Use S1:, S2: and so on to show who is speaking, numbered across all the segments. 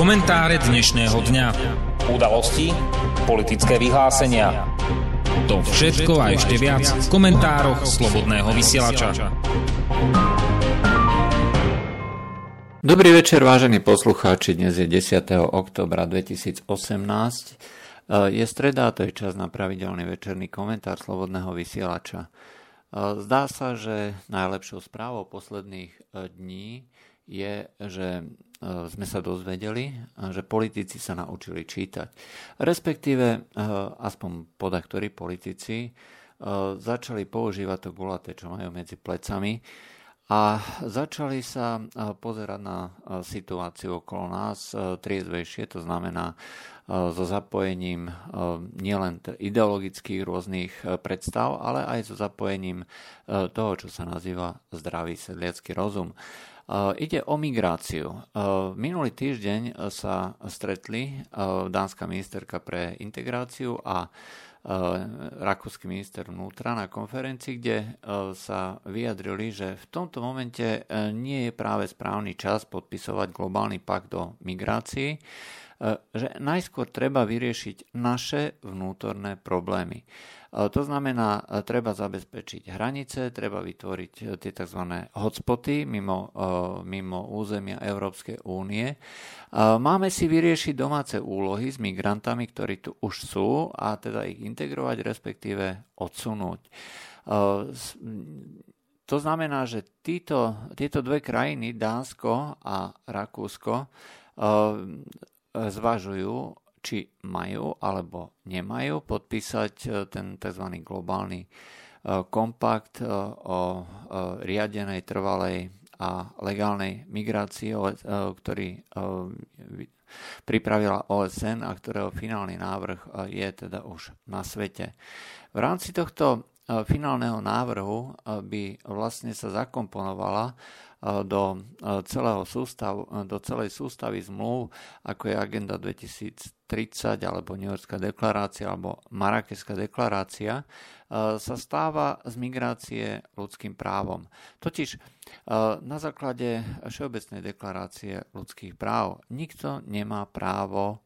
S1: Komentáre dnešného dňa.
S2: Udalosti, politické vyhlásenia.
S1: To všetko a ešte viac v komentároch Slobodného vysielača.
S3: Dobrý večer, vážení poslucháči. Dnes je 10. oktobra 2018. Je streda, to je čas na pravidelný večerný komentár Slobodného vysielača. Zdá sa, že najlepšou správou posledných dní je, že E, sme sa dozvedeli, e, že politici sa naučili čítať. Respektíve, e, aspoň podaktorí politici začali používať to gulaté, čo majú medzi plecami a začali sa pozerať na situáciu okolo nás triezvejšie, to znamená so zapojením nielen ideologických rôznych predstav, ale aj so zapojením toho, čo sa nazýva zdravý sedliacký rozum. Ide o migráciu. Minulý týždeň sa stretli dánska ministerka pre integráciu a rakúsky minister vnútra na konferencii, kde sa vyjadrili, že v tomto momente nie je práve správny čas podpisovať globálny pakt o migrácii, že najskôr treba vyriešiť naše vnútorné problémy. To znamená, treba zabezpečiť hranice, treba vytvoriť e, tie tzv. hotspoty mimo, e, mimo územia Európskej únie. Máme si vyriešiť domáce úlohy s migrantami, ktorí tu už sú a teda ich integrovať, respektíve odsunúť. E, to znamená, že títo, tieto dve krajiny, Dánsko a Rakúsko, zvažujú či majú alebo nemajú podpísať e, ten tzv. globálny e, kompakt e, o riadenej, trvalej a legálnej migrácii, ktorý pripravila OSN a ktorého finálny návrh je teda už na svete. V rámci tohto finálneho návrhu by vlastne sa zakomponovala do celého sústavu, do celej sústavy zmluv, ako je Agenda 2000 30 alebo New Yorkská deklarácia alebo Marrakeská deklarácia sa stáva z migrácie ľudským právom. Totiž na základe Všeobecnej deklarácie ľudských práv nikto nemá právo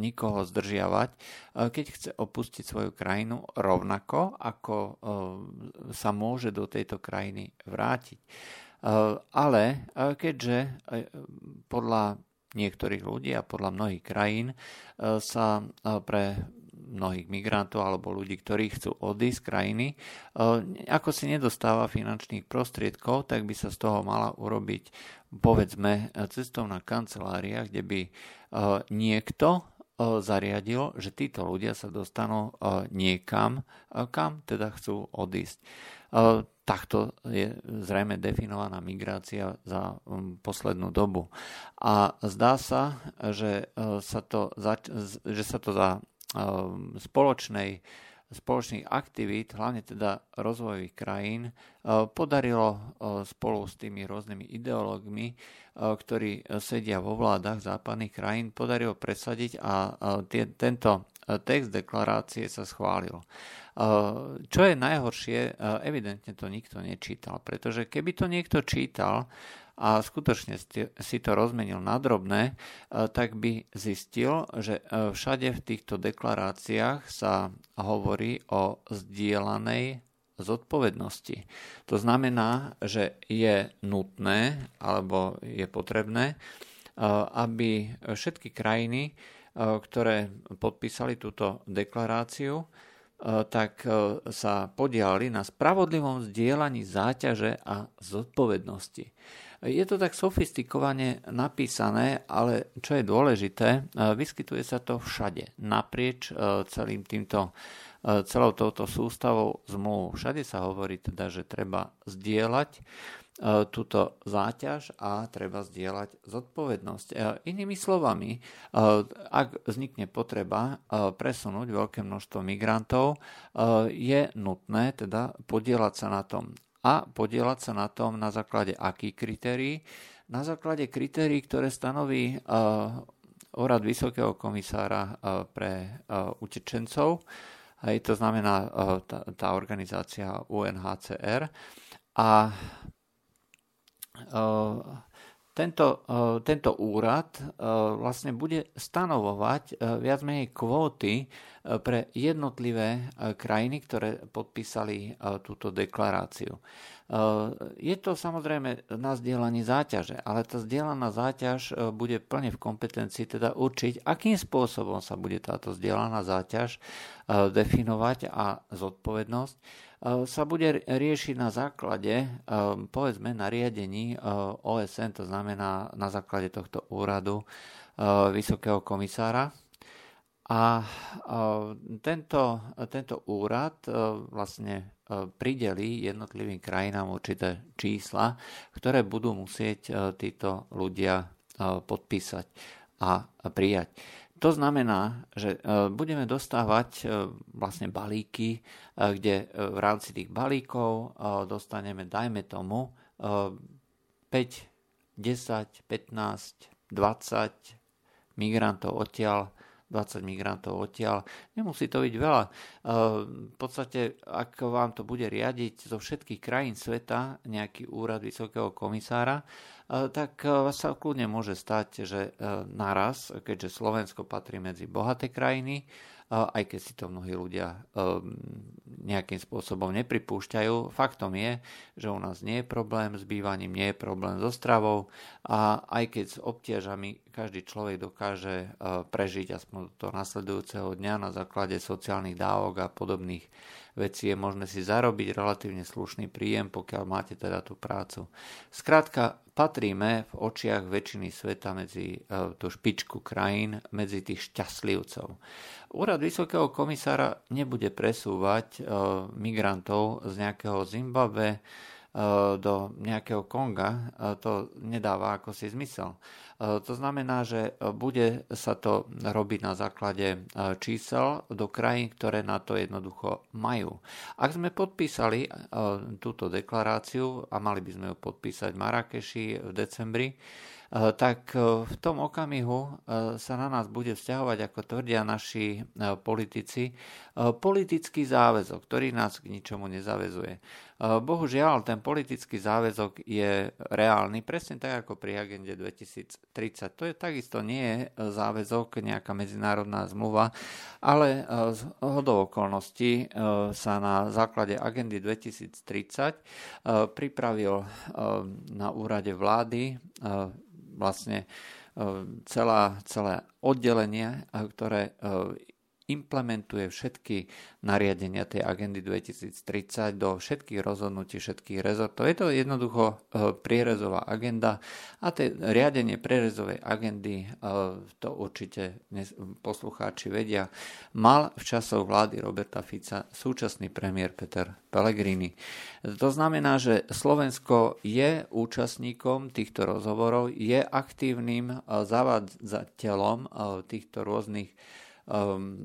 S3: nikoho zdržiavať, keď chce opustiť svoju krajinu rovnako, ako sa môže do tejto krajiny vrátiť. Ale keďže podľa niektorých ľudí a podľa mnohých krajín sa pre mnohých migrantov alebo ľudí, ktorí chcú odísť z krajiny, ako si nedostáva finančných prostriedkov, tak by sa z toho mala urobiť povedzme cestovná kancelária, kde by niekto zariadil, že títo ľudia sa dostanú niekam, kam teda chcú odísť takto je zrejme definovaná migrácia za um, poslednú dobu. A zdá sa, že uh, sa to, že sa to za um, spoločnej spoločných aktivít, hlavne teda rozvojových krajín, uh, podarilo spolu s tými rôznymi ideológmi, ktorí sedia vo vládach západných krajín, podarilo presadiť a tento text deklarácie sa schválil. Čo je najhoršie, evidentne to nikto nečítal, pretože keby to niekto čítal a skutočne si to rozmenil na drobné, tak by zistil, že všade v týchto deklaráciách sa hovorí o zdieľanej zodpovednosti. To znamená, že je nutné alebo je potrebné, aby všetky krajiny, ktoré podpísali túto deklaráciu, E, tak e, sa podiali na spravodlivom zdieľaní záťaže a zodpovednosti. Je to tak sofistikovane napísané, ale čo je dôležité, e, vyskytuje sa to všade, naprieč celým týmto, celou touto sústavou zmluv. Všade sa hovorí teda, že treba zdieľať E, túto záťaž a treba zdieľať zodpovednosť. E, inými slovami, e, ak vznikne potreba presunúť veľké množstvo migrantov, je nutné teda podielať sa na tom. A podielať sa na tom na základe akých kritérií? Na základe kritérií, ktoré stanoví Úrad Vysokého komisára pre utečencov, aj to znamená tá, tá organizácia UNHCR. A tento, tento úrad vlastne bude stanovovať viac menej kvóty pre jednotlivé krajiny, ktoré podpísali túto deklaráciu. Je to samozrejme na zdieľanie záťaže, ale tá zdieľaná záťaž bude plne v kompetencii teda určiť, akým spôsobom sa bude táto zdieľaná záťaž definovať a zodpovednosť Eh, sa bude riešiť na základe, eh, povedzme, nariadení eh, OSN, to znamená na základe tohto úradu Vysokého komisára. A tento, tento úrad vlastne prideli jednotlivým krajinám určité čísla, ktoré budú musieť títo ľudia podpísať a prijať. To znamená, že e, budeme dostávať e, vlastne balíky, e, kde v rámci tých balíkov dostaneme, dajme tomu, 5, 10, 15, 20 migrantov odtiaľ 20 migrantov odtiaľ. Nemusí to byť veľa. V podstate, ak vám to bude riadiť zo všetkých krajín sveta nejaký úrad vysokého komisára, tak sa kľudne môže stať, že naraz, keďže Slovensko patrí medzi bohaté krajiny, aj keď si to mnohí ľudia nejakým spôsobom nepripúšťajú. Faktom je, že u nás nie je problém s bývaním, nie je problém so stravou a aj keď s obťažami každý človek dokáže prežiť aspoň do nasledujúceho dňa na základe sociálnych dávok a podobných vecí je možné si zarobiť relatívne slušný príjem, pokiaľ máte teda tú prácu. Skrátka, patríme v očiach väčšiny sveta medzi uh, tú špičku krajín, medzi tých šťastlivcov. Úrad Vysokého komisára nebude presúvať uh, migrantov z nejakého Zimbabwe do nejakého Konga. Uh, to nedáva ako si zmysel. To znamená, že bude sa to robiť na základe čísel do krajín, ktoré na to jednoducho majú. Ak sme podpísali túto deklaráciu a mali by sme ju podpísať v Marrakeši v decembri, tak v tom okamihu sa na nás bude vzťahovať, ako tvrdia naši politici, politický záväzok, ktorý nás k ničomu nezavezuje. Bohužiaľ, ten politický záväzok je reálny, presne tak ako pri agende 2030. To je takisto nie je záväzok, nejaká medzinárodná zmluva, ale z hodou okolností sa na základe agendy 2030 pripravil na úrade vlády vlastne celá, celé oddelenie, ktoré implementuje všetky nariadenia tej agendy 2030 do všetkých rozhodnutí všetkých rezortov. Je to jednoducho e, prierezová agenda a to riadenie prierezovej agendy, e, to určite poslucháči vedia, mal v časoch vlády Roberta Fica súčasný premiér Peter Pellegrini. To znamená, že Slovensko je účastníkom týchto rozhovorov, je aktívnym e, zavádzateľom týchto rôznych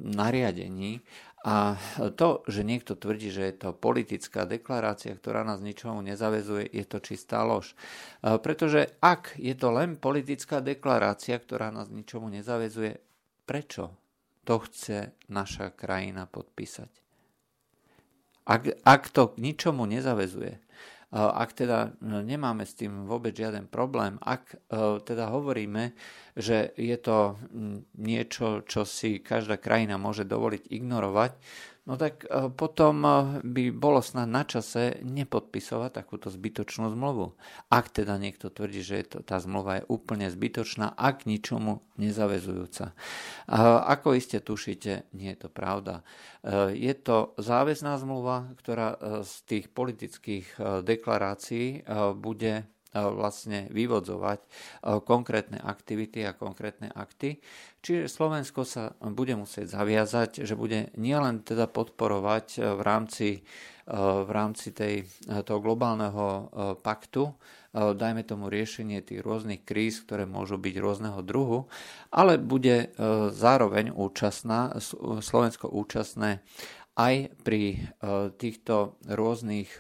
S3: nariadení. A to, že niekto tvrdí, že je to politická deklarácia, ktorá nás ničomu nezavezuje, je to čistá lož. Uh, pretože ak je to len politická deklarácia, ktorá nás ničomu nezavezuje, prečo to chce naša krajina podpísať? Ak, ak to k ničomu nezavezuje, ak teda no, nemáme s tým vôbec žiaden problém, ak e, teda hovoríme, že je to niečo, čo si každá krajina môže dovoliť ignorovať, no tak e, potom e, by bolo snad na čase nepodpisovať takúto zbytočnú zmluvu. Ak teda niekto tvrdí, že to, tá zmluva je úplne zbytočná, ak ničomu nezavezujúca. Ako iste tušíte, nie je to pravda. E, je to záväzná zmluva, ktorá z tých politických deklarácií bude vlastne vyvodzovať konkrétne aktivity a konkrétne akty. Čiže Slovensko sa bude musieť zaviazať, že bude nielen teda podporovať v rámci, v rámci tej, toho globálneho paktu, dajme tomu riešenie tých rôznych kríz, ktoré môžu byť rôzneho druhu, ale bude zároveň účastná, Slovensko účastné aj pri týchto rôznych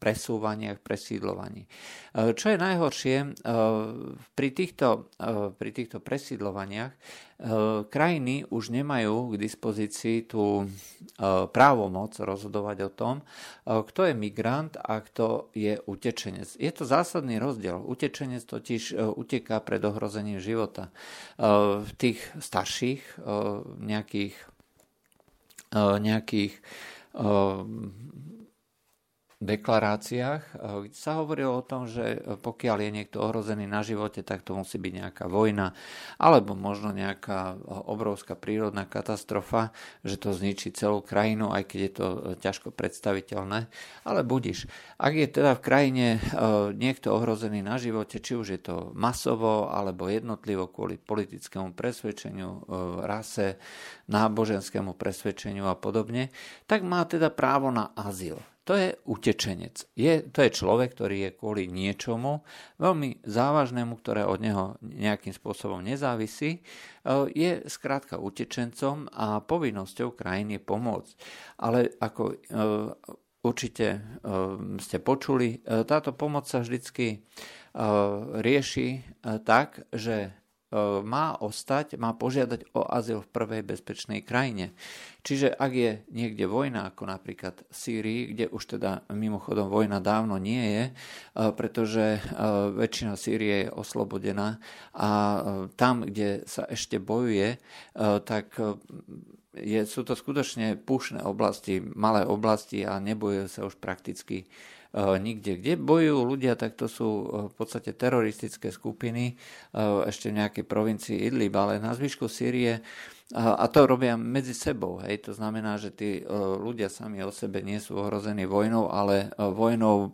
S3: presúvaniach, presídlovaní. Čo je najhoršie, pri týchto, pri týchto presídlovaniach krajiny už nemajú k dispozícii tú právomoc rozhodovať o tom, kto je migrant a kto je utečenec. Je to zásadný rozdiel. Utečenec totiž uteká pred ohrozením života. V tých starších nejakých nejakých deklaráciách sa hovorilo o tom, že pokiaľ je niekto ohrozený na živote, tak to musí byť nejaká vojna alebo možno nejaká obrovská prírodná katastrofa, že to zničí celú krajinu, aj keď je to ťažko predstaviteľné. Ale budiš. Ak je teda v krajine niekto ohrozený na živote, či už je to masovo alebo jednotlivo kvôli politickému presvedčeniu, rase, náboženskému presvedčeniu a podobne, tak má teda právo na azyl to je utečenec. Je, to je človek, ktorý je kvôli niečomu veľmi závažnému, ktoré od neho nejakým spôsobom nezávisí, e, je skrátka utečencom a povinnosťou krajiny pomôcť. Ale ako e, určite e, ste počuli, táto pomoc sa vždycky rieši tak, že má ostať, má požiadať o azyl v prvej bezpečnej krajine. Čiže ak je niekde vojna, ako napríklad v Sýrii, kde už teda mimochodom vojna dávno nie je, pretože väčšina Sýrie je oslobodená a tam, kde sa ešte bojuje, tak je, sú to skutočne pušné oblasti, malé oblasti a nebojuje sa už prakticky nikde. Kde bojujú ľudia, tak to sú eh, v podstate teroristické skupiny, eh, ešte v nejakej provincii Idlib, ale na zvyšku Sýrie a to robia medzi sebou. Hej. To znamená, že tí ľudia sami o sebe nie sú ohrození vojnou, ale vojnou,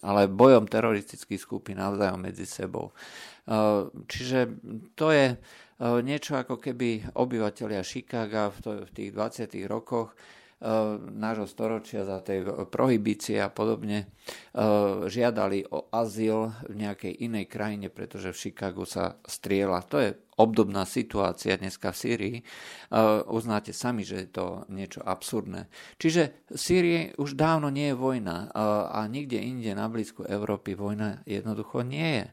S3: ale bojom teroristických skupín navzájom medzi sebou. Čiže to je niečo ako keby obyvateľia Chicaga v tých 20. rokoch Eh, nášho storočia za tej prohibície a podobne eh, žiadali o azyl v nejakej inej krajine, pretože v Chicagu sa striela. To je obdobná situácia dneska v Sýrii, uznáte sami, že je to niečo absurdné. Čiže v Sýrii už dávno nie je vojna a nikde inde na blízku Európy vojna jednoducho nie je.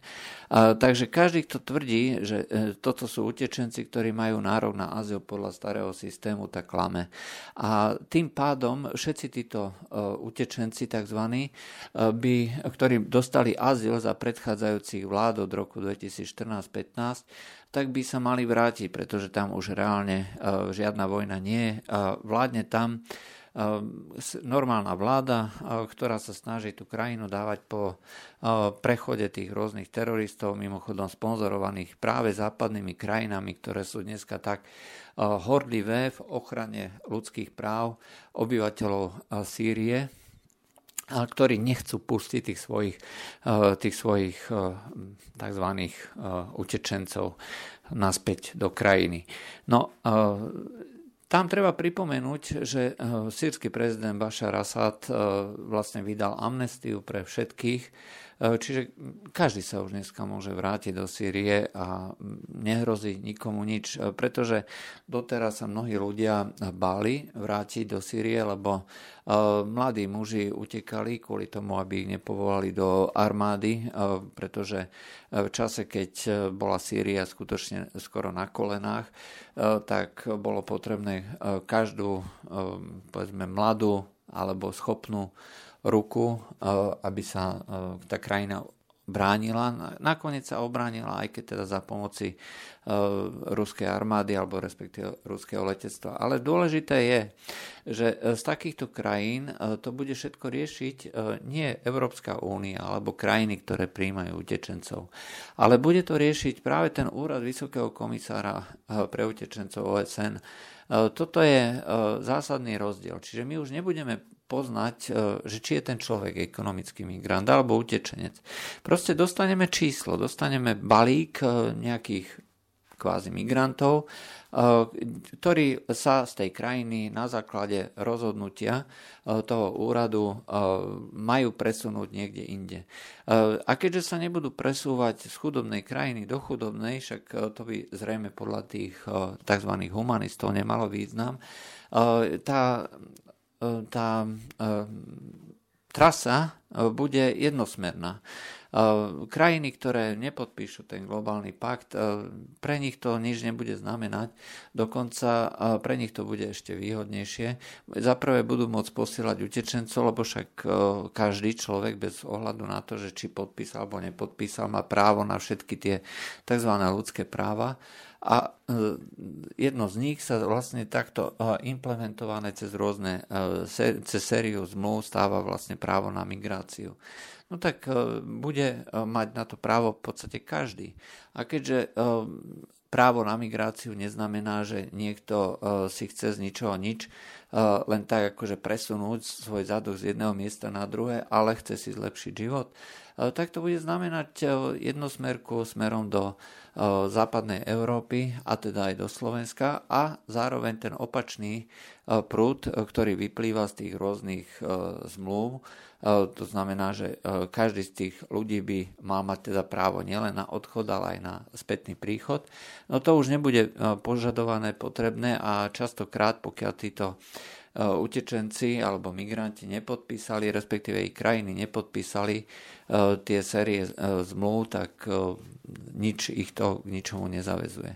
S3: Takže každý, kto tvrdí, že e, toto sú utečenci, ktorí majú nárok na azyl podľa starého systému, tak klame. A tým pádom všetci títo e, utečenci tzv., e, by, ktorí dostali azyl za predchádzajúcich vlád od roku 2014-15, tak by sa mali vrátiť, pretože tam už reálne uh, žiadna vojna nie je. Uh, vládne tam uh, normálna vláda, ktorá sa snaží tú krajinu dávať po prechode tých rôznych teroristov, mimochodom sponzorovaných práve západnými krajinami, ktoré sú dneska tak hordlivé v ochrane ľudských práv obyvateľov uh, Sýrie ktorí nechcú pustiť tých svojich, eh, tých svojich eh, tzv. Eh, utečencov naspäť do krajiny. No, tam treba pripomenúť, že sírsky prezident Bashar Assad vlastne vydal amnestiu pre všetkých, čiže každý sa už dneska môže vrátiť do Sýrie a nehrozí nikomu nič, e, pretože doteraz sa mnohí ľudia báli vrátiť do Sýrie, lebo e, mladí muži utekali kvôli tomu, aby ich nepovolali do armády, pretože v čase, keď bola Sýria skutočne skoro na kolenách, tak bolo potrebné každú, povedzme, mladú alebo schopnú ruku, eh, aby sa eh, tá krajina bránila. Nakoniec sa obránila, aj keď teda za pomoci uh, ruskej armády alebo respektíve ruského letectva. Ale dôležité je, že z takýchto krajín to bude všetko riešiť nie Európska únia alebo krajiny, ktoré príjmajú utečencov, ale bude to riešiť práve ten úrad Vysokého komisára pre utečencov OSN. Toto je zásadný rozdiel. Čiže my už nebudeme poznať, e, že či je ten človek ekonomický migrant alebo utečenec. Proste dostaneme číslo, dostaneme balík e, nejakých kvázi migrantov, e, ktorí sa z tej krajiny na základe rozhodnutia toho úradu majú presunúť niekde inde. A keďže sa nebudú presúvať z chudobnej krajiny do chudobnej, však to by zrejme podľa tých tzv. humanistov nemalo význam, tá tá trasa bude jednosmerná. Krajiny, ktoré nepodpíšu ten globálny pakt, pre nich to nič nebude znamenať, dokonca pre nich to bude ešte výhodnejšie. Za prvé budú môcť posielať utečencov, lebo však každý človek bez ohľadu na to, že či podpísal alebo nepodpísal, má právo na všetky tie tzv. ľudské práva a e, jedno z nich sa vlastne takto e, implementované cez rôzne, e, cez sériu zmluv stáva vlastne právo na migráciu. No tak bude mať na to právo v podstate každý. A keďže právo na migráciu neznamená, že niekto si chce z ničoho nič len tak akože presunúť svoj zadok z jedného miesta na druhé, ale chce si zlepšiť život, tak to bude znamenať jednosmerku smerom do západnej Európy a teda aj do Slovenska a zároveň ten opačný prúd, ktorý vyplýva z tých rôznych zmluv, to znamená, že každý z tých ľudí by mal mať teda právo nielen na odchod, ale aj na spätný príchod. No to už nebude požadované, potrebné a častokrát, pokiaľ títo utečenci alebo migranti nepodpísali, respektíve ich krajiny nepodpísali tie série zmluv, tak nič ich to k ničomu nezavezuje.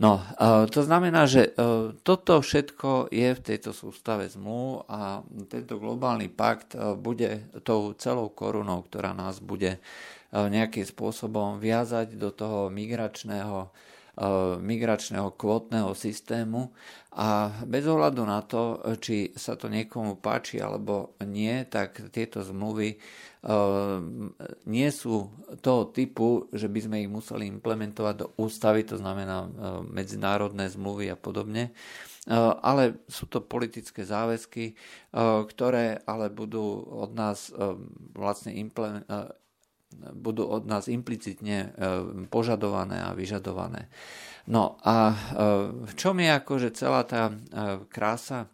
S3: No, to znamená, že toto všetko je v tejto sústave zmluv a tento globálny pakt bude tou celou korunou, ktorá nás bude nejakým spôsobom viazať do toho migračného migračného kvotného systému. A bez ohľadu na to, či sa to niekomu páči alebo nie, tak tieto zmluvy nie sú toho typu, že by sme ich museli implementovať do ústavy, to znamená medzinárodné zmluvy a podobne, ale sú to politické záväzky, ktoré ale budú od nás vlastne budú od nás implicitne e, požadované a vyžadované. No a e, v čom je akože celá tá e, krása?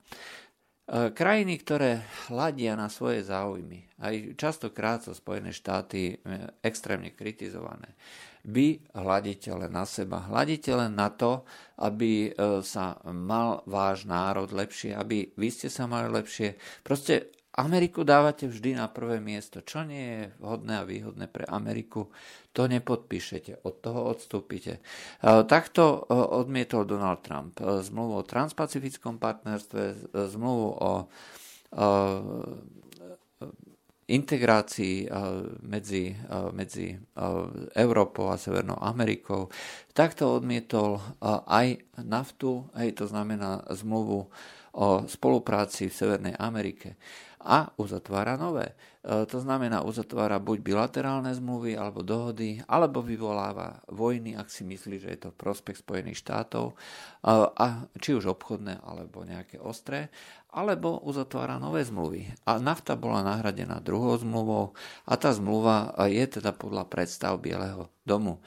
S3: Krajiny, ktoré hľadia na svoje záujmy, aj častokrát sú Spojené štáty extrémne kritizované, vy hľadíte len na seba, hľadíte len na to, aby sa mal váš národ lepšie, aby vy ste sa mali lepšie. Proste Ameriku dávate vždy na prvé miesto. Čo nie je vhodné a výhodné pre Ameriku, to nepodpíšete, od toho odstúpite. E, takto e, odmietol Donald Trump e, zmluvu o transpacifickom partnerstve, zmluvu o integrácii medzi, medzi Európou a Severnou Amerikou. Takto odmietol aj naftu, aj to znamená zmluvu o spolupráci v Severnej Amerike a uzatvára nové. E, to znamená, uzatvára buď bilaterálne zmluvy alebo dohody, alebo vyvoláva vojny, ak si myslí, že je to prospech Spojených štátov, e, a či už obchodné alebo nejaké ostré, alebo uzatvára nové zmluvy. A nafta bola nahradená druhou zmluvou a tá zmluva je teda podľa predstav Bieleho domu.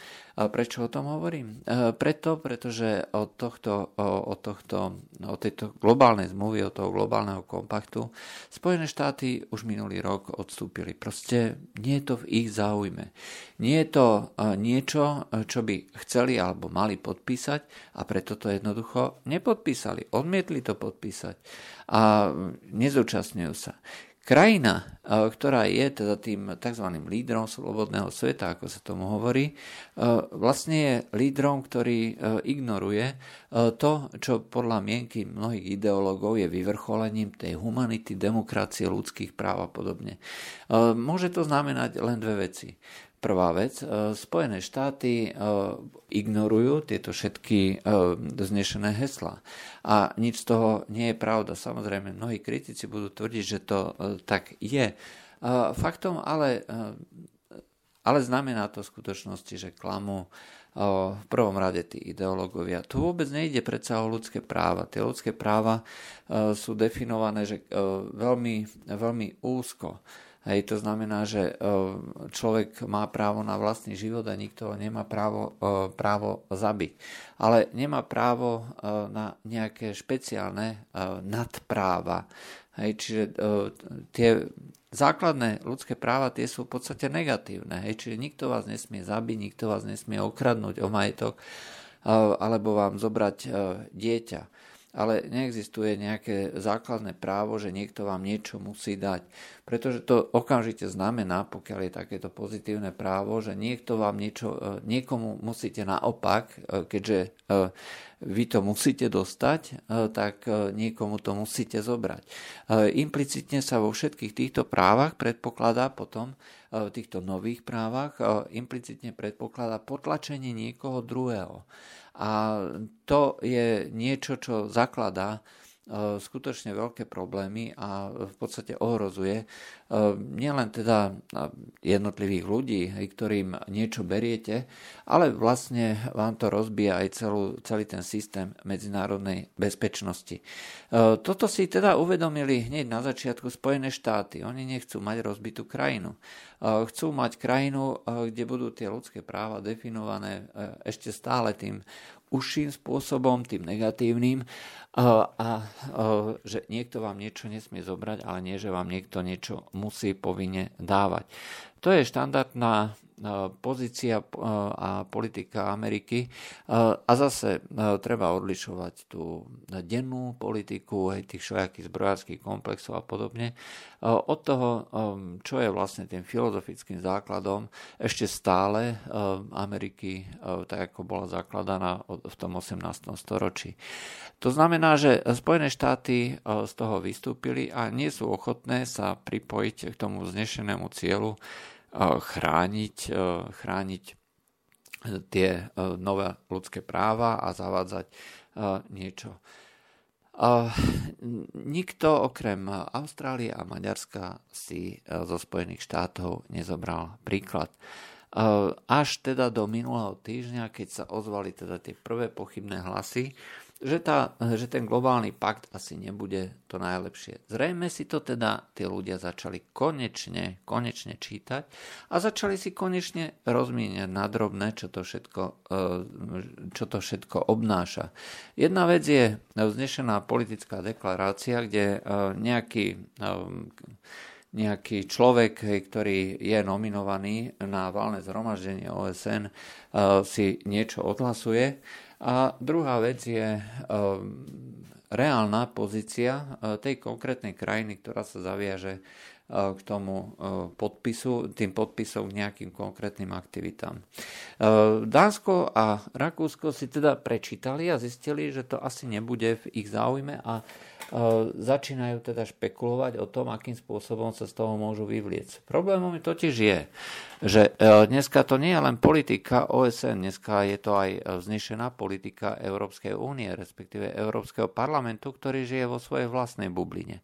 S3: Prečo o tom hovorím? E, preto, pretože od, tohto, od, tohto, od tejto globálnej zmluvy, od toho globálneho kompaktu Spojené štáty už minulý rok odstúpili. Proste nie je to v ich záujme. Nie je to e, niečo, čo by chceli alebo mali podpísať a preto to jednoducho nepodpísali. Odmietli to podpísať a nezúčastňujú sa. Krajina, e, ktorá je teda tým tzv. lídrom slobodného sveta, ako sa tomu hovorí, e, vlastne je lídrom, ktorý e, ignoruje to, čo podľa mienky mnohých ideológov je vyvrcholením tej humanity, demokracie, ľudských práv a podobne. Môže to znamenať len dve veci. Prvá vec, e, Spojené štáty e, ignorujú tieto všetky e, znešené hesla. A nič z toho nie je pravda. Samozrejme, mnohí kritici budú tvrdiť, že to tak je. Faktom ale, ale znamená to v skutočnosti, že klamú v prvom rade tí ideológovia. Tu vôbec nejde predsa o ľudské práva. Tie ľudské práva sú definované že veľmi, veľmi úzko. Hej, to znamená, že e, človek má právo na vlastný život a nikto nemá právo, e, právo zabiť. Ale nemá právo e, na nejaké špeciálne nadpráva. Hej, čiže tie základné ľudské práva tie sú v podstate negatívne. Hej, čiže nikto vás nesmie zabiť, nikto vás nesmie okradnúť o majetok alebo vám zobrať dieťa. Ale neexistuje nejaké základné právo, že niekto vám niečo musí dať. Pretože to okamžite znamená, pokiaľ je takéto pozitívne právo, že niekto vám niečo, e, niekomu musíte naopak, e, keďže e, vy to musíte dostať, tak niekomu to musíte zobrať. Implicitne sa vo všetkých týchto právach predpokladá potom, v týchto nových právach, implicitne predpokladá potlačenie niekoho druhého. A to je niečo, čo zakladá skutočne veľké problémy a v podstate ohrozuje e, nielen teda jednotlivých ľudí, ktorým niečo beriete, ale vlastne vám to rozbíja aj celú, celý ten systém medzinárodnej bezpečnosti. E, toto si teda uvedomili hneď na začiatku Spojené štáty. Oni nechcú mať rozbitú krajinu. Chcú mať krajinu, kde budú tie ľudské práva definované ešte stále tým užším spôsobom, tým negatívnym a, a že niekto vám niečo nesmie zobrať, ale nie, že vám niekto niečo musí povinne dávať. To je štandardná pozícia a politika Ameriky. A zase treba odlišovať tú dennú politiku, aj tých všelijakých zbrojárských komplexov a podobne, od toho, čo je vlastne tým filozofickým základom ešte stále Ameriky, tak ako bola zakladaná v tom 18. storočí. To znamená, že Spojené štáty z toho vystúpili a nie sú ochotné sa pripojiť k tomu znešenému cieľu chrániť, chrániť tie nové ľudské práva a zavádzať niečo. Nikto okrem Austrálie a Maďarska si zo Spojených štátov nezobral príklad. Až teda do minulého týždňa, keď sa ozvali teda tie prvé pochybné hlasy, že, tá, že ten globálny pakt asi nebude to najlepšie. Zrejme si to teda tí ľudia začali konečne, konečne čítať a začali si konečne rozmieňať na drobné, čo to všetko, e, čo to všetko obnáša. Jedna vec je vznešená politická deklarácia, kde e, nejaký e, nejaký človek, ktorý je nominovaný na valné zhromaždenie OSN, si niečo odhlasuje a druhá vec je ehm, reálna pozícia e, tej konkrétnej krajiny, ktorá sa zaviaže k tomu e, podpisu, tým podpisom k nejakým konkrétnym aktivitám. Dánsko a Rakúsko si teda prečítali a zistili, že to asi nebude v ich záujme a začínajú teda špekulovať o tom, akým spôsobom sa z toho môžu vyvliecť. Problémom totiž je, že dneska to nie je len politika OSN, dneska je to aj vznešená politika Európskej únie, respektíve Európskeho parlamentu, ktorý žije vo svojej vlastnej bubline.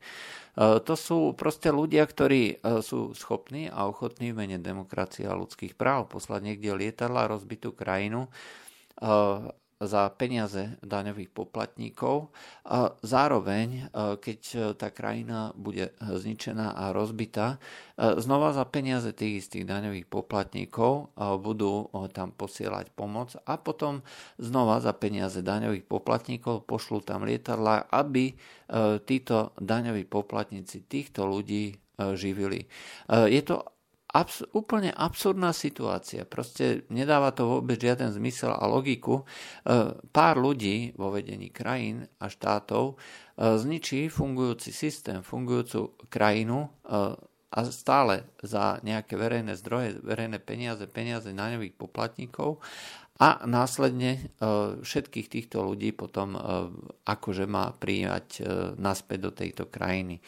S3: To sú proste ľudia, ktorí sú schopní a ochotní v mene demokracie a ľudských práv poslať niekde lietadla rozbitú krajinu za peniaze daňových poplatníkov. A zároveň, e, keď e, tá krajina bude zničená a rozbitá, e, znova za peniaze tých istých daňových poplatníkov budú tam posielať pomoc a potom znova za peniaze daňových poplatníkov pošlú tam lietadla, aby títo daňoví poplatníci týchto ľudí živili. Je to abs- úplne absurdná situácia. Proste nedáva to vôbec žiaden zmysel a logiku. E, pár ľudí vo vedení krajín a štátov e, zničí fungujúci systém, fungujúcu krajinu e, a stále za nejaké verejné zdroje, verejné peniaze, peniaze daňových poplatníkov a následne všetkých týchto ľudí potom akože má prijať naspäť do tejto krajiny.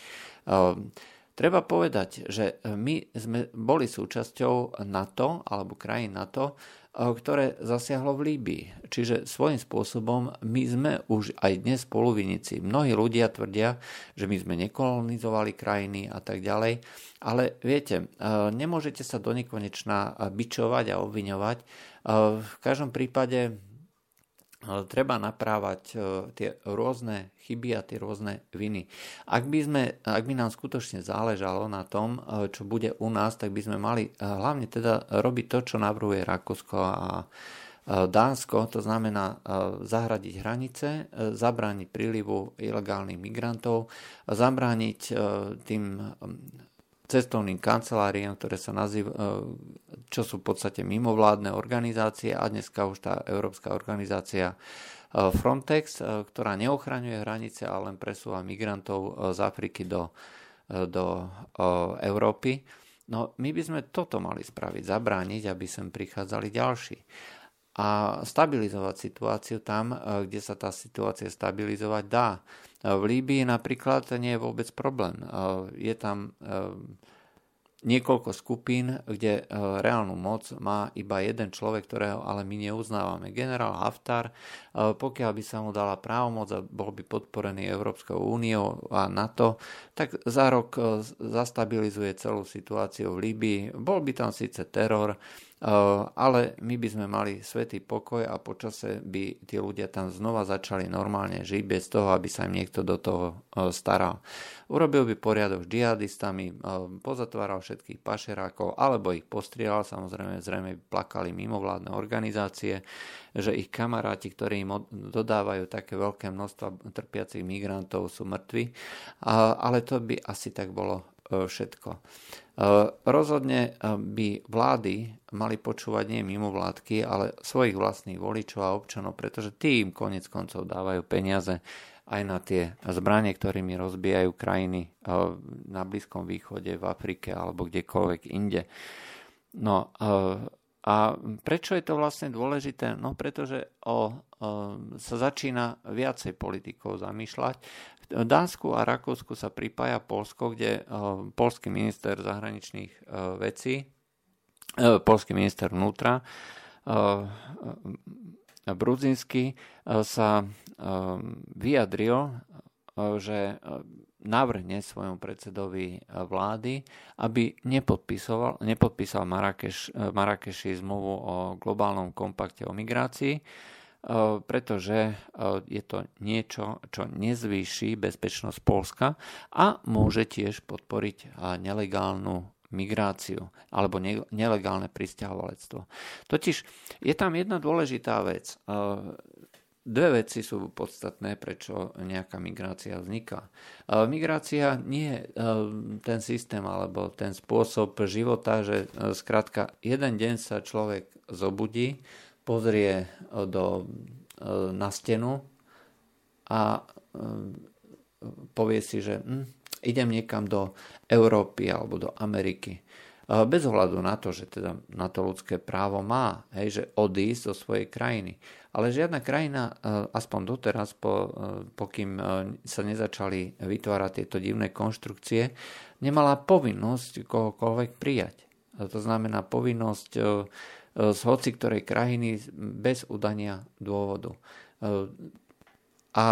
S3: Treba povedať, že my sme boli súčasťou NATO alebo krajín NATO, eh, ktoré zasiahlo v Líbii. Čiže svojím spôsobom my sme už aj dnes spoluvinici. Mnohí ľudia tvrdia, že my sme nekolonizovali krajiny a tak ďalej. Ale viete, eh, nemôžete sa do nekonečna bičovať a obviňovať. Eh, v každom prípade treba naprávať e, tie rôzne chyby a tie rôzne viny. Ak by, sme, ak by nám skutočne záležalo na tom, e, čo bude u nás, tak by sme mali e, hlavne teda robiť to, čo navrhuje Rakúsko a Dánsko, to znamená zahradiť hranice, zabrániť prílivu ilegálnych migrantov, zabrániť tým cestovným kanceláriám, ktoré sa nazývajú, čo sú v podstate mimovládne organizácie a dneska už tá európska organizácia Frontex, ktorá neochraňuje hranice, ale len presúva migrantov z Afriky do, do Európy. No my by sme toto mali spraviť, zabrániť, aby sem prichádzali ďalší a stabilizovať situáciu tam, e, kde sa tá situácia stabilizovať dá. E, v Líbii napríklad nie je vôbec problém. E, je tam niekoľko skupín, kde reálnu moc má iba jeden človek, ktorého ale my neuznávame. Generál Haftar, pokiaľ by sa mu dala právomoc a bol by podporený Európskou úniou a NATO, tak za rok zastabilizuje celú situáciu v Líbii. Bol by tam síce teror, Eh, ale my by sme mali svetý pokoj a počase by tí ľudia tam znova začali normálne žiť bez toho, aby sa im niekto do toho eh, staral. Urobil by poriadok s džihadistami, eh, pozatváral všetkých pašerákov, alebo ich postrieľal, samozrejme zrejme by plakali mimovládne organizácie, že ich kamaráti, ktorí im dodávajú také veľké množstva trpiacich migrantov, sú mŕtvi, ale to by asi tak bolo všetko. Rozhodne by vlády mali počúvať nie mimovládky, ale svojich vlastných voličov a občanov, pretože tí im konec koncov dávajú peniaze aj na tie zbranie, ktorými rozbijajú krajiny na Blízkom východe, v Afrike alebo kdekoľvek inde. No a prečo je to vlastne dôležité? No pretože o, o, sa začína viacej politikov zamýšľať, Dánsku a Rakúsku sa pripája Polsko, kde eh, polský minister zahraničných eh, vecí, eh, polský minister vnútra, Brudzinský sa vyjadril, že navrhne svojom predsedovi vlády, aby nepodpísal, nepodpísal Marrakeš, Marrakeši zmluvu o globálnom kompakte o migrácii, pretože je to niečo, čo nezvýši bezpečnosť Polska a môže tiež podporiť nelegálnu migráciu alebo nelegálne pristahovalectvo. Totiž je tam jedna dôležitá vec. Dve veci sú podstatné, prečo nejaká migrácia vzniká. Migrácia nie je ten systém alebo ten spôsob života, že skrátka jeden deň sa človek zobudí, pozrie eh, do, eh, na stenu a eh, povie si, že hm, idem niekam do Európy alebo do Ameriky. Bez ohľadu na to, že teda na to ľudské právo má, hej, že odísť zo svojej krajiny. Ale žiadna krajina, aspoň doteraz, po, pokým sa nezačali vytvárať tieto divné konštrukcie, nemala povinnosť kohokoľvek prijať. To znamená povinnosť z hoci ktorej krajiny bez udania dôvodu. A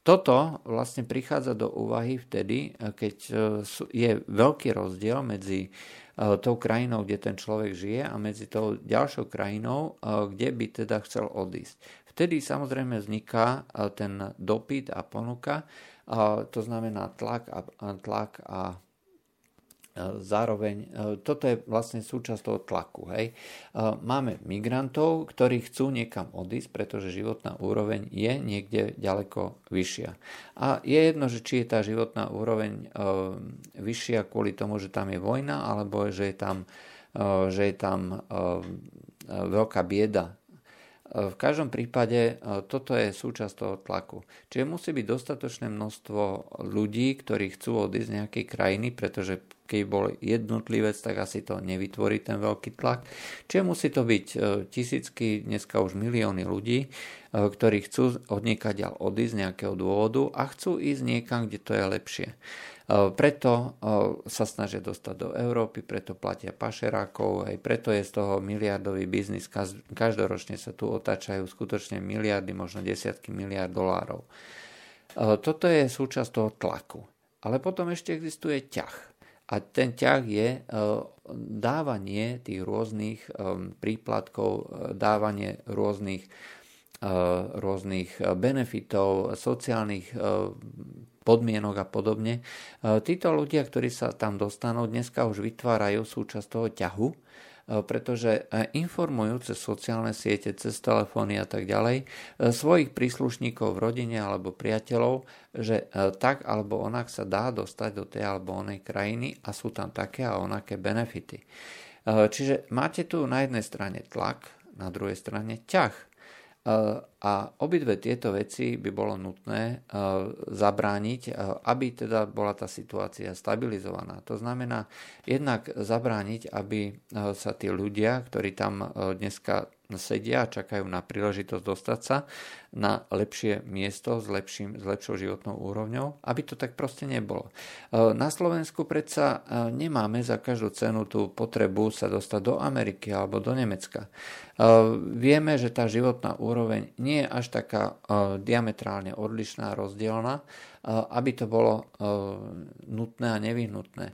S3: toto vlastne prichádza do úvahy vtedy, keď je veľký rozdiel medzi tou krajinou, kde ten človek žije a medzi tou ďalšou krajinou, kde by teda chcel odísť. Vtedy samozrejme vzniká ten dopyt a ponuka, to znamená tlak a, tlak a E, zároveň, e, toto je vlastne súčasť toho tlaku. Hej. E, máme migrantov, ktorí chcú niekam odísť, pretože životná úroveň je niekde ďaleko vyššia. A je jedno, že či je tá životná úroveň vyššia kvôli tomu, že tam je vojna, alebo že je tam, že je tam veľká bieda v každom prípade toto je súčasť toho tlaku. Čiže musí byť dostatočné množstvo ľudí, ktorí chcú odísť z nejakej krajiny, pretože keď bol jednotlivec, tak asi to nevytvorí ten veľký tlak. Čiže musí to byť e, tisícky, dneska už milióny ľudí, e, ktorí chcú od ďal odísť z nejakého dôvodu a chcú ísť niekam, kde to je lepšie. E, preto sa snažia dostať do Európy, preto platia pašerákov, aj preto je z toho miliardový biznis. Každoročne sa tu otáčajú skutočne miliardy, možno desiatky miliard dolárov. Toto je súčasť toho tlaku. Ale potom ešte existuje ťah. A ten ťah je dávanie tých rôznych príplatkov, dávanie rôznych, rôznych benefitov, sociálnych podmienok a podobne. Títo ľudia, ktorí sa tam dostanú, dneska už vytvárajú súčasť toho ťahu, pretože informujú cez sociálne siete, cez telefóny a tak ďalej svojich príslušníkov v rodine alebo priateľov, že tak alebo onak sa dá dostať do tej alebo onej krajiny a sú tam také a onaké benefity. Čiže máte tu na jednej strane tlak, na druhej strane ťah. A obidve tieto veci by bolo nutné zabrániť, aby teda bola tá situácia stabilizovaná. To znamená jednak zabrániť, aby sa tí ľudia, ktorí tam dneska sedia a čakajú na príležitosť dostať sa na lepšie miesto s, lepším, s lepšou životnou úrovňou, aby to tak proste nebolo. Na Slovensku predsa nemáme za každú cenu tú potrebu sa dostať do Ameriky alebo do Nemecka. Vieme, že tá životná úroveň nie je až taká diametrálne odlišná, rozdielna, aby to bolo nutné a nevyhnutné.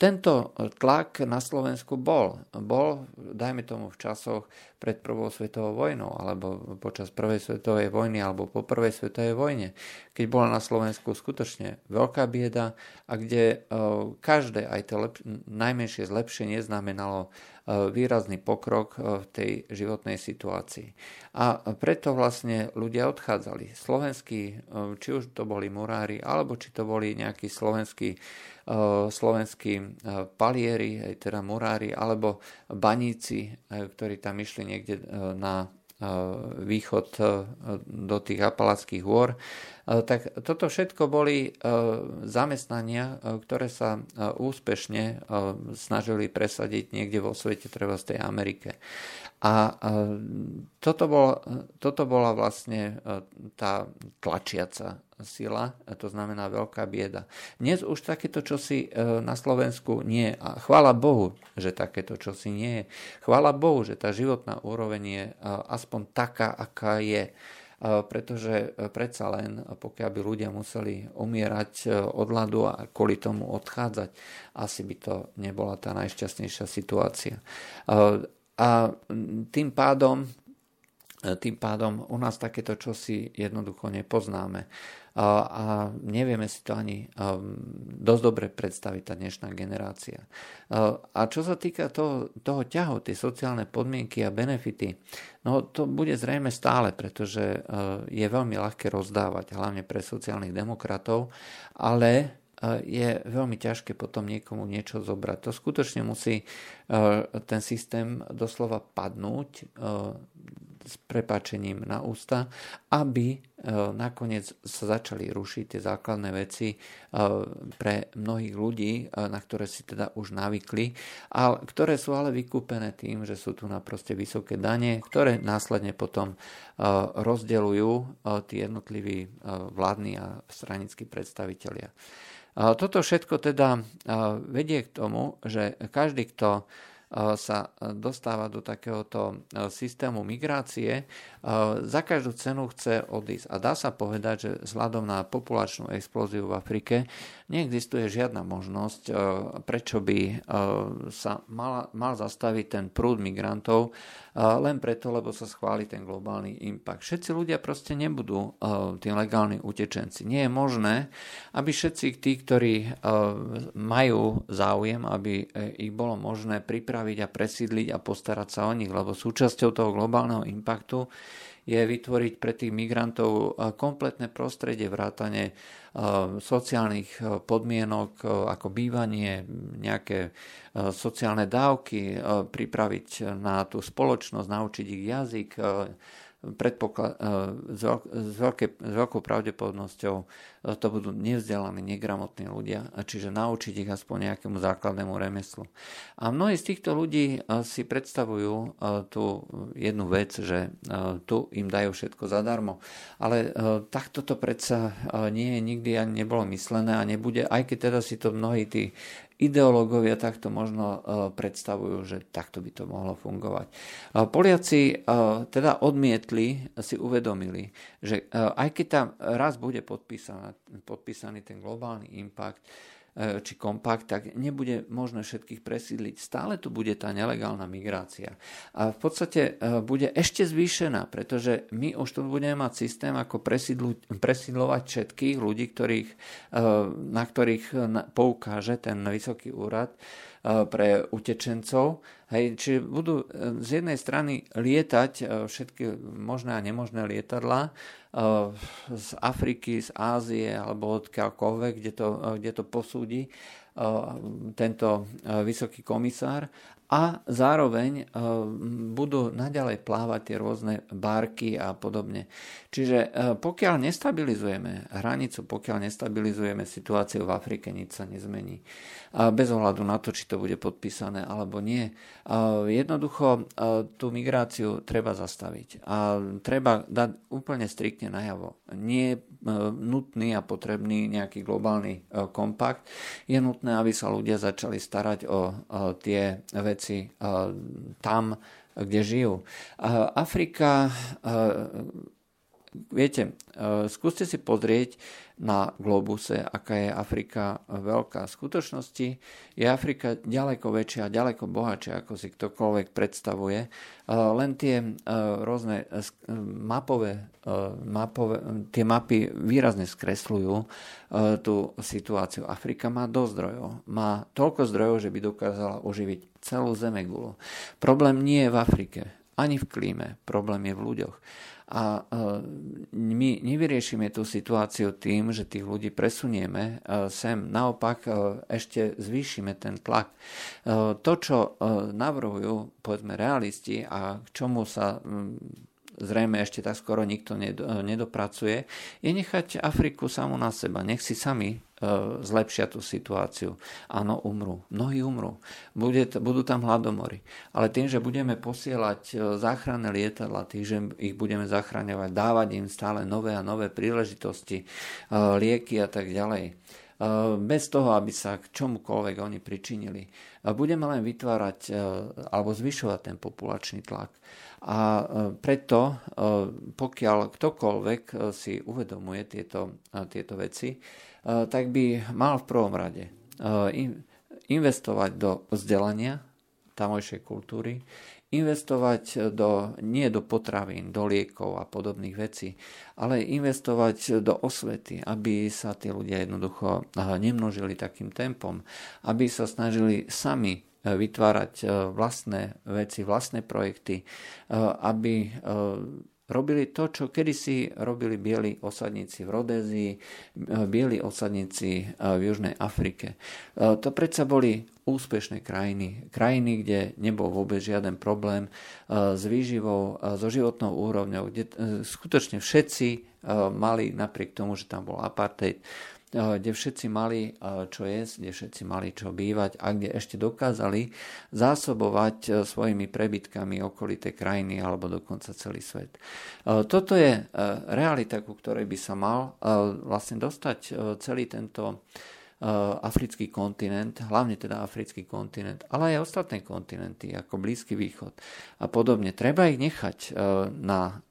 S3: Tento tlak na Slovensku bol. Bol, dajme tomu, v časoch pred prvou svetovou vojnou alebo počas prvej svetovej vojny alebo po prvej svetovej vojne, keď bola na Slovensku skutočne veľká bieda a kde každé, aj to lep- najmenšie zlepšenie znamenalo výrazný pokrok v tej životnej situácii. A preto vlastne ľudia odchádzali. Slovenskí, či už to boli murári, alebo či to boli nejakí slovenskí, slovenskí palieri, teda murári, alebo baníci, ktorí tam išli niekde na východ do tých apalackých hôr E, tak toto všetko boli zamestnania, ktoré sa úspešne snažili presadiť niekde vo svete, treba z tej Amerike. A toto, bol, toto bola vlastne tá tlačiaca sila, to znamená veľká bieda. Dnes už takéto čosi na Slovensku nie je. A chvála Bohu, že takéto čosi nie je. Chvála Bohu, že tá životná úroveň je aspoň taká, aká je pretože e, predsa len, pokiaľ by ľudia museli umierať e, od hladu a kvôli tomu odchádzať, asi by to nebola tá najšťastnejšia situácia. A tým pádom, e, tým pádom u nás takéto čosi jednoducho nepoznáme a nevieme si to ani dosť dobre predstaviť tá dnešná generácia. A čo sa týka toho, toho ťahu, tie sociálne podmienky a benefity, no to bude zrejme stále, pretože je veľmi ľahké rozdávať, hlavne pre sociálnych demokratov, ale je veľmi ťažké potom niekomu niečo zobrať. To skutočne musí ten systém doslova padnúť s prepáčením na ústa, aby e, nakoniec sa začali rušiť tie základné veci e, pre mnohých ľudí, e, na ktoré si teda už navykli, a ktoré sú ale vykúpené tým, že sú tu na proste vysoké dane, ktoré následne potom rozdeľujú tí jednotliví vládni a stranickí predstavitelia. Toto všetko teda vedie k tomu, že každý, kto sa dostáva do takéhoto systému migrácie, za každú cenu chce odísť. A dá sa povedať, že vzhľadom na populačnú explóziu v Afrike neexistuje žiadna možnosť, prečo by sa mal, mal zastaviť ten prúd migrantov len preto, lebo sa schváli ten globálny impact. Všetci ľudia proste nebudú tí legálni utečenci. Nie je možné, aby všetci tí, ktorí majú záujem, aby e, ich bolo možné pripraviť a presídliť a postarať sa o nich, lebo súčasťou toho globálneho impaktu je vytvoriť pre tých migrantov kompletné prostredie, vrátane sociálnych podmienok ako bývanie, nejaké sociálne dávky, pripraviť na tú spoločnosť, naučiť ich jazyk, s, veľké, s veľkou pravdepodobnosťou to budú nevzdelaní, negramotní ľudia, čiže naučiť ich aspoň nejakému základnému remeslu. A mnohí z týchto ľudí si predstavujú tú jednu vec, že tu im dajú všetko zadarmo. Ale takto to predsa nie je nikdy ani nebolo myslené a nebude, aj keď teda si to mnohí tí ideológovia takto možno e, predstavujú, že takto by to mohlo fungovať. E, Poliaci e, teda odmietli, si uvedomili, že aj keď tam raz bude podpísaný ten globálny impact, E, či kompakt, tak nebude možné všetkých presídliť. Stále tu bude tá nelegálna migrácia. A v podstate e, bude ešte zvýšená, pretože my už tu budeme mať systém, ako presídlovať všetkých ľudí, ktorých, e, na ktorých poukáže ten vysoký úrad pre utečencov. Hej, čiže budú z jednej strany lietať všetky možné a nemožné lietadlá z Afriky, z Ázie alebo odkiaľkoľvek, kde to, kde to posúdi tento vysoký komisár a zároveň eh, budú naďalej plávať tie rôzne barky a podobne. Čiže eh, pokiaľ nestabilizujeme hranicu, pokiaľ nestabilizujeme situáciu v Afrike, nič sa nezmení. Bez ohľadu na to, či to bude podpísané alebo nie. Jednoducho eh, tú migráciu treba zastaviť a treba dať úplne striktne najavo. Nie je nutný a potrebný nejaký globálny kompakt. Je nutné, aby sa ľudia začali starať o tie veci, veci eh, tam, kde žijú. Afrika, eh, viete, eh, skúste si pozrieť na globuse, aká je Afrika veľká. V skutočnosti je Afrika ďaleko väčšia, ďaleko bohatšia, ako si ktokoľvek predstavuje. Len tie rôzne mapové, mapové tie mapy výrazne skresľujú tú situáciu. Afrika má dosť zdrojov. Má toľko zdrojov, že by dokázala oživiť celú Zemegulu. Problém nie je v Afrike, ani v klíme, problém je v ľuďoch. A e, my nevyriešime tú situáciu tým, že tých ľudí presunieme e, sem. Naopak e, ešte zvýšime ten tlak. To, čo navrhujú, povedzme, realisti a k čomu sa zrejme ešte tak skoro nikto nedopracuje, je nechať Afriku samú na seba. Nech si sami e, zlepšia tú situáciu. Áno, umrú. Mnohí umrú. Bude, budú tam hladomory. Ale tým, že budeme posielať e, záchranné lietadla, tým, že ich budeme zachraňovať, dávať im stále nové a nové príležitosti, lieky a tak ďalej, bez toho, aby sa k čomukoľvek oni pričinili. Budeme len vytvárať alebo zvyšovať ten populačný tlak. A e, preto, e, pokiaľ ktokoľvek e, si uvedomuje tieto, tieto veci, tak by mal v prvom rade investovať do vzdelania tamojšej kultúry, investovať do, nie do potravín, do liekov a podobných vecí, ale investovať do osvety, aby sa tí ľudia jednoducho nemnožili takým tempom, aby sa snažili sami vytvárať e, vlastné veci, vlastné projekty, e, aby robili to, čo kedysi robili bieli osadníci v Rodézii, bieli osadníci v Južnej Afrike. To predsa boli úspešné krajiny. Krajiny, kde nebol vôbec žiaden problém s výživou, so životnou úrovňou, kde skutočne všetci mali, napriek tomu, že tam bol apartheid, kde všetci mali eh, čo jesť, kde všetci mali čo bývať a kde ešte dokázali zásobovať eh, svojimi prebytkami okolité krajiny alebo dokonca celý svet. Toto je realita, ku ktorej by sa mal vlastne dostať celý tento africký kontinent, hlavne teda africký kontinent, ale aj ostatné kontinenty, ako Blízky východ a podobne. Treba ich nechať na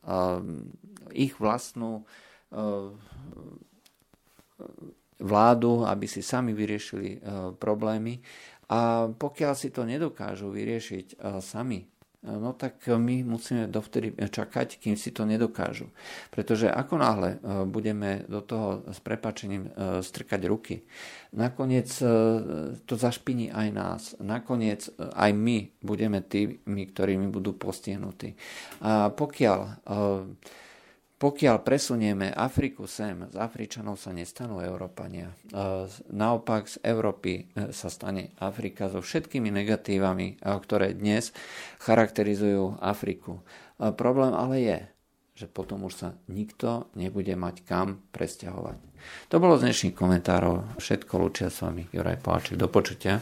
S3: ich vlastnú vládu, aby si sami vyriešili e, problémy. A pokiaľ si to nedokážu vyriešiť e, sami, e, no tak my musíme dovtedy čakať, kým si to nedokážu. Pretože ako náhle budeme do toho s prepačením strkať ruky, nakoniec to zašpiní aj nás. Nakoniec aj my budeme tými, ktorými budú postihnutí. A pokiaľ pokiaľ presunieme Afriku sem, z Afričanov sa nestanú Európania. Naopak z Európy e, sa stane Afrika so všetkými negatívami, e, ktoré dnes charakterizujú Afriku. Problém ale je, že potom už sa nikto nebude mať kam presťahovať. To bolo z dnešných komentárov. Všetko lúčia s vami. Juraj Poláček. Do počutia.